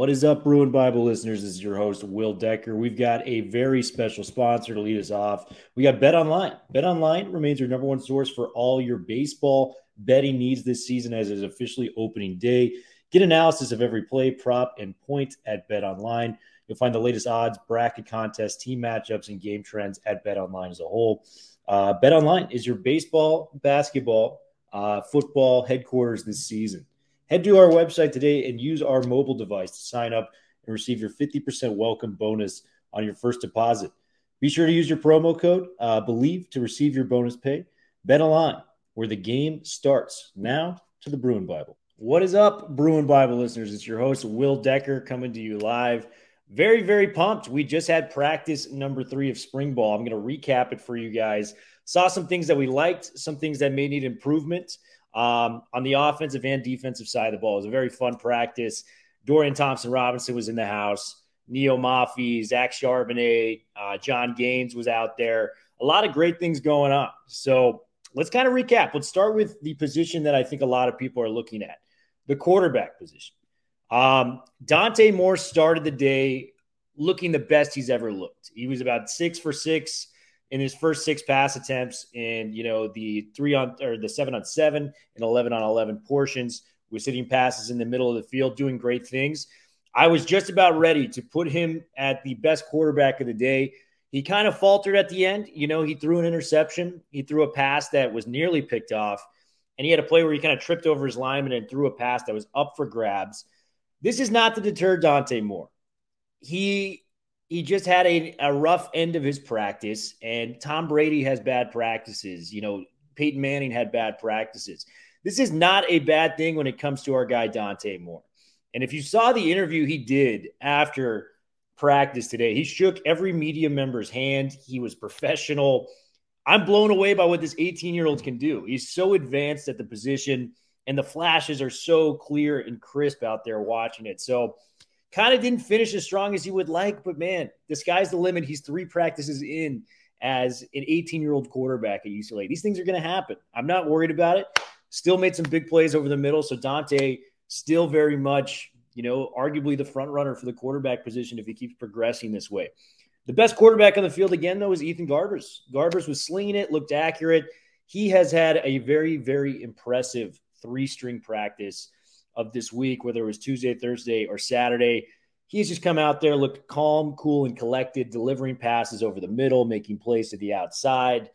What is up, Bruin Bible listeners? This is your host, Will Decker. We've got a very special sponsor to lead us off. We got Bet Online. Bet Online remains your number one source for all your baseball betting needs this season as it is officially opening day. Get analysis of every play, prop, and point at Bet Online. You'll find the latest odds, bracket contests, team matchups, and game trends at Bet Online as a whole. Uh, Bet Online is your baseball, basketball, uh, football headquarters this season. Head to our website today and use our mobile device to sign up and receive your 50% welcome bonus on your first deposit. Be sure to use your promo code uh, BELIEVE to receive your bonus pay. Bet online, where the game starts. Now to the Bruin Bible. What is up, Bruin Bible listeners? It's your host, Will Decker, coming to you live. Very, very pumped. We just had practice number three of spring ball. I'm going to recap it for you guys. Saw some things that we liked, some things that may need improvement um, on the offensive and defensive side of the ball. It was a very fun practice. Dorian Thompson Robinson was in the house. Neo Mafi, Zach Charbonnet, uh, John Gaines was out there. A lot of great things going on. So let's kind of recap. Let's start with the position that I think a lot of people are looking at the quarterback position. Um, Dante Moore started the day looking the best he's ever looked. He was about six for six in his first six pass attempts in you know the three on or the seven on seven and 11 on 11 portions was hitting passes in the middle of the field doing great things. I was just about ready to put him at the best quarterback of the day. He kind of faltered at the end. You know he threw an interception. He threw a pass that was nearly picked off. And he had a play where he kind of tripped over his lineman and threw a pass that was up for grabs. This is not to deter dante moore. He he just had a, a rough end of his practice, and Tom Brady has bad practices. You know, Peyton Manning had bad practices. This is not a bad thing when it comes to our guy, Dante Moore. And if you saw the interview he did after practice today, he shook every media member's hand. He was professional. I'm blown away by what this 18 year old can do. He's so advanced at the position, and the flashes are so clear and crisp out there watching it. So, Kind of didn't finish as strong as he would like, but man, the sky's the limit. He's three practices in as an 18 year old quarterback at UCLA. These things are going to happen. I'm not worried about it. Still made some big plays over the middle. So Dante still very much, you know, arguably the front runner for the quarterback position if he keeps progressing this way. The best quarterback on the field again, though, is Ethan Garbers. Garbers was slinging it, looked accurate. He has had a very, very impressive three string practice of this week, whether it was Tuesday, Thursday, or Saturday. He's just come out there, looked calm, cool, and collected, delivering passes over the middle, making plays to the outside,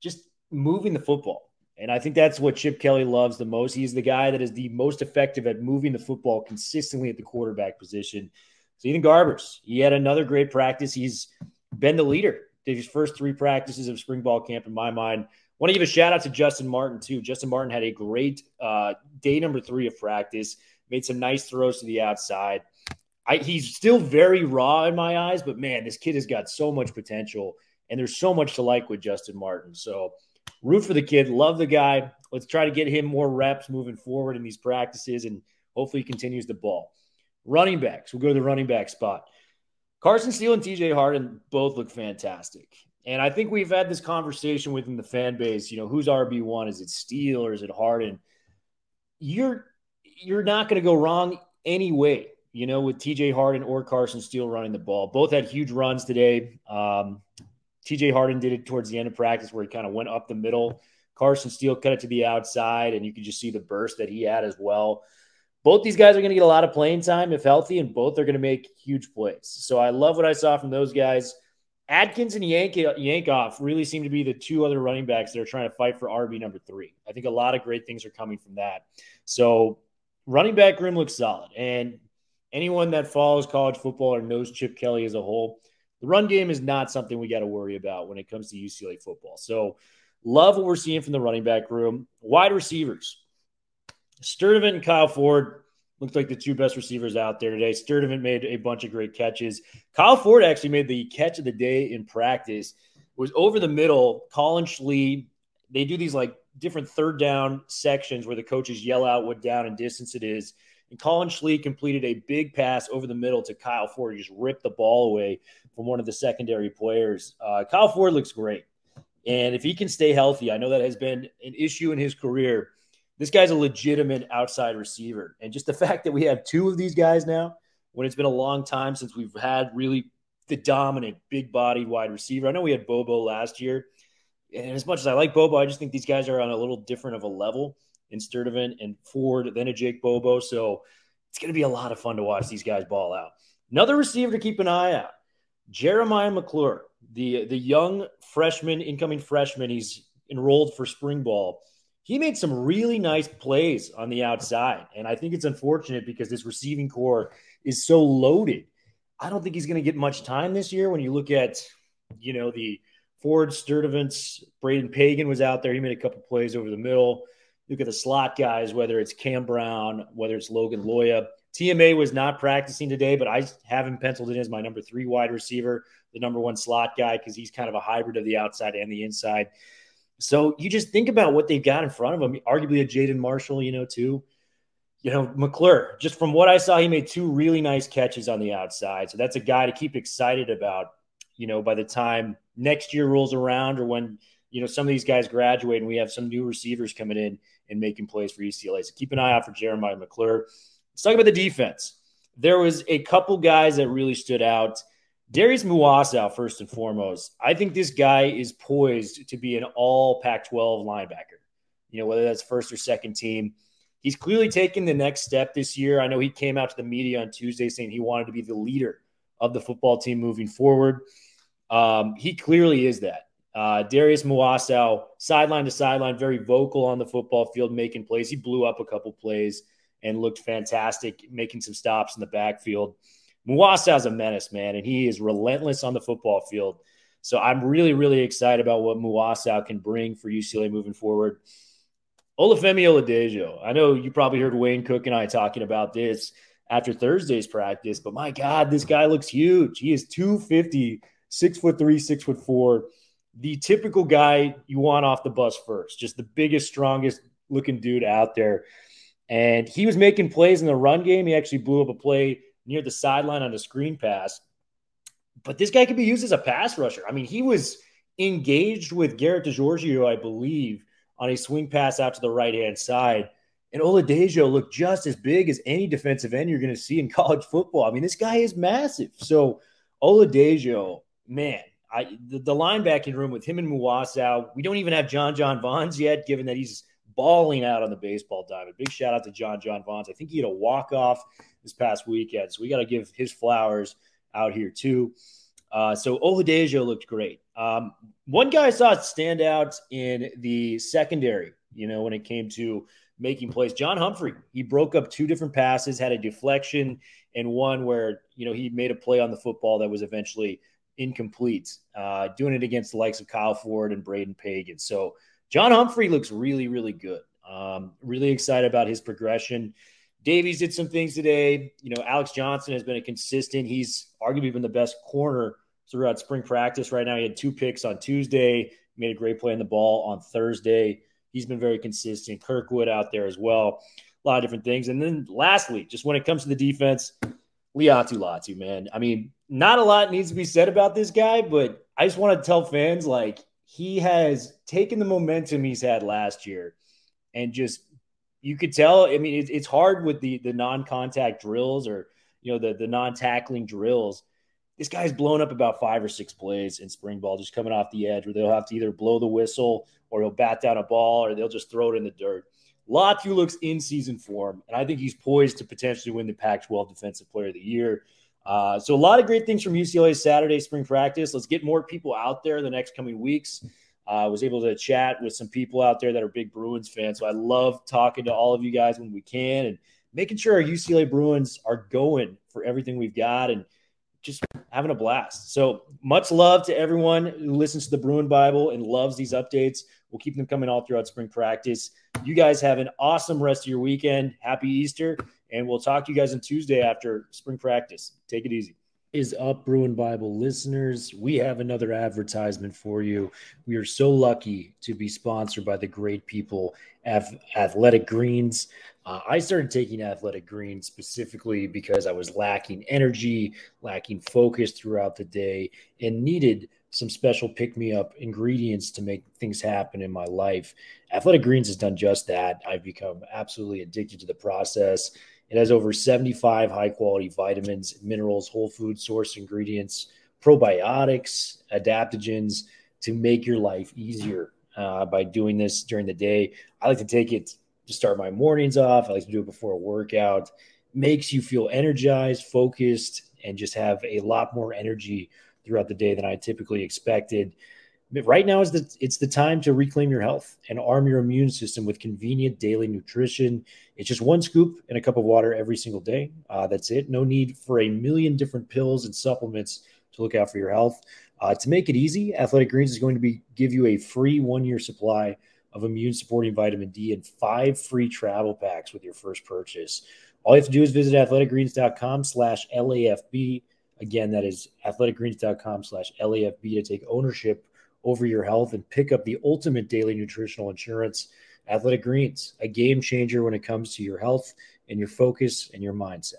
just moving the football. And I think that's what Chip Kelly loves the most. He's the guy that is the most effective at moving the football consistently at the quarterback position. So Ethan Garbers, he had another great practice. He's been the leader his first three practices of spring ball camp, in my mind. Want to give a shout out to Justin Martin too. Justin Martin had a great uh, day number three of practice. Made some nice throws to the outside. I, he's still very raw in my eyes, but man, this kid has got so much potential, and there's so much to like with Justin Martin. So, root for the kid. Love the guy. Let's try to get him more reps moving forward in these practices, and hopefully, he continues the ball. Running backs. We'll go to the running back spot. Carson Steele and TJ Harden both look fantastic. And I think we've had this conversation within the fan base. You know, who's RB one? Is it Steele or is it Harden? You're you're not going to go wrong anyway. You know, with TJ Harden or Carson Steele running the ball, both had huge runs today. Um, TJ Harden did it towards the end of practice where he kind of went up the middle. Carson Steele cut it to the outside, and you could just see the burst that he had as well. Both these guys are going to get a lot of playing time if healthy, and both are going to make huge plays. So I love what I saw from those guys. Adkins and Yank- Yankoff really seem to be the two other running backs that are trying to fight for RB number three. I think a lot of great things are coming from that. So running back room looks solid. And anyone that follows college football or knows Chip Kelly as a whole, the run game is not something we got to worry about when it comes to UCLA football. So love what we're seeing from the running back room. Wide receivers. Sturdivant and Kyle Ford, looked like the two best receivers out there today. Sturdivant made a bunch of great catches. Kyle Ford actually made the catch of the day in practice. It was over the middle. Collin Schlee, they do these like different third down sections where the coaches yell out what down and distance it is. And Collin Schlee completed a big pass over the middle to Kyle Ford. He just ripped the ball away from one of the secondary players. Uh, Kyle Ford looks great. And if he can stay healthy, I know that has been an issue in his career. This guy's a legitimate outside receiver. And just the fact that we have two of these guys now, when it's been a long time since we've had really the dominant big bodied wide receiver. I know we had Bobo last year. And as much as I like Bobo, I just think these guys are on a little different of a level in Sturdivant and Ford than a Jake Bobo. So it's going to be a lot of fun to watch these guys ball out. Another receiver to keep an eye out Jeremiah McClure, the, the young freshman, incoming freshman. He's enrolled for spring ball. He made some really nice plays on the outside. And I think it's unfortunate because this receiving corps is so loaded. I don't think he's going to get much time this year when you look at, you know, the Ford Sturdivants, Braden Pagan was out there. He made a couple plays over the middle. Look at the slot guys, whether it's Cam Brown, whether it's Logan Loya. TMA was not practicing today, but I have him penciled in as my number three wide receiver, the number one slot guy, because he's kind of a hybrid of the outside and the inside. So you just think about what they've got in front of them. Arguably a Jaden Marshall, you know, too. You know, McClure, just from what I saw, he made two really nice catches on the outside. So that's a guy to keep excited about, you know, by the time next year rolls around or when, you know, some of these guys graduate and we have some new receivers coming in and making plays for UCLA. So keep an eye out for Jeremiah McClure. Let's talk about the defense. There was a couple guys that really stood out. Darius Muasau, first and foremost. I think this guy is poised to be an all Pac 12 linebacker, you know, whether that's first or second team. He's clearly taken the next step this year. I know he came out to the media on Tuesday saying he wanted to be the leader of the football team moving forward. Um, he clearly is that. Uh, Darius Muasau, sideline to sideline, very vocal on the football field, making plays. He blew up a couple plays and looked fantastic, making some stops in the backfield. Muasau's a menace, man, and he is relentless on the football field. So I'm really, really excited about what Muasau can bring for UCLA moving forward. Olafemi Oladejo. I know you probably heard Wayne Cook and I talking about this after Thursday's practice, but my God, this guy looks huge. He is 250, six foot three, six foot four. The typical guy you want off the bus first, just the biggest, strongest looking dude out there. And he was making plays in the run game. He actually blew up a play near the sideline on a screen pass. But this guy could be used as a pass rusher. I mean, he was engaged with Garrett DiGiorgio, I believe, on a swing pass out to the right hand side. And Oladejo looked just as big as any defensive end you're going to see in college football. I mean, this guy is massive. So Oladejo, man, I, the, the linebacking room with him and Muasau, we don't even have John John Vaughns yet, given that he's balling out on the baseball diamond. Big shout out to John John Vaughns. I think he had a walk off this past weekend, so we got to give his flowers out here too. Uh, so Oladejo looked great. Um, one guy I saw stand out in the secondary, you know, when it came to making plays, John Humphrey. He broke up two different passes, had a deflection, and one where you know he made a play on the football that was eventually incomplete. Uh, doing it against the likes of Kyle Ford and Braden Pagan. So John Humphrey looks really, really good. Um, really excited about his progression. Davies did some things today. You know, Alex Johnson has been a consistent. He's arguably been the best corner throughout spring practice right now. He had two picks on Tuesday, made a great play in the ball on Thursday. He's been very consistent. Kirkwood out there as well. A lot of different things. And then lastly, just when it comes to the defense, Laiatu Latu, man. I mean, not a lot needs to be said about this guy, but I just want to tell fans like he has taken the momentum he's had last year and just you could tell. I mean, it's, hard with the the non-contact drills or you know the the non-tackling drills. This guy's blown up about five or six plays in spring ball, just coming off the edge, where they'll have to either blow the whistle or he'll bat down a ball or they'll just throw it in the dirt. Latu looks in season form, and I think he's poised to potentially win the Pac 12 Defensive Player of the Year. Uh, so, a lot of great things from UCLA Saturday spring practice. Let's get more people out there the next coming weeks. I uh, was able to chat with some people out there that are big Bruins fans. So, I love talking to all of you guys when we can and making sure our UCLA Bruins are going for everything we've got and just having a blast. So, much love to everyone who listens to the Bruin Bible and loves these updates. We'll keep them coming all throughout spring practice. You guys have an awesome rest of your weekend. Happy Easter And we'll talk to you guys on Tuesday after spring practice. Take it easy is up, Bruin Bible listeners. We have another advertisement for you. We are so lucky to be sponsored by the great people at Athletic Greens. Uh, I started taking Athletic Greens specifically because I was lacking energy, lacking focus throughout the day, and needed some special pick me up ingredients to make things happen in my life. Athletic Greens has done just that. I've become absolutely addicted to the process it has over 75 high quality vitamins, minerals, whole food source ingredients, probiotics, adaptogens to make your life easier uh, by doing this during the day. I like to take it to start my mornings off. I like to do it before a workout. Makes you feel energized, focused, and just have a lot more energy throughout the day than I typically expected right now is the it's the time to reclaim your health and arm your immune system with convenient daily nutrition. It's just one scoop and a cup of water every single day. Uh, that's it. No need for a million different pills and supplements to look out for your health. Uh, to make it easy, Athletic Greens is going to be give you a free one year supply of immune supporting vitamin D and five free travel packs with your first purchase. All you have to do is visit athleticgreens.com slash LAFB. Again, that is athleticgreens.com slash LAFB to take ownership over your health and pick up the ultimate daily nutritional insurance. Athletic Greens, a game changer when it comes to your health and your focus and your mindset.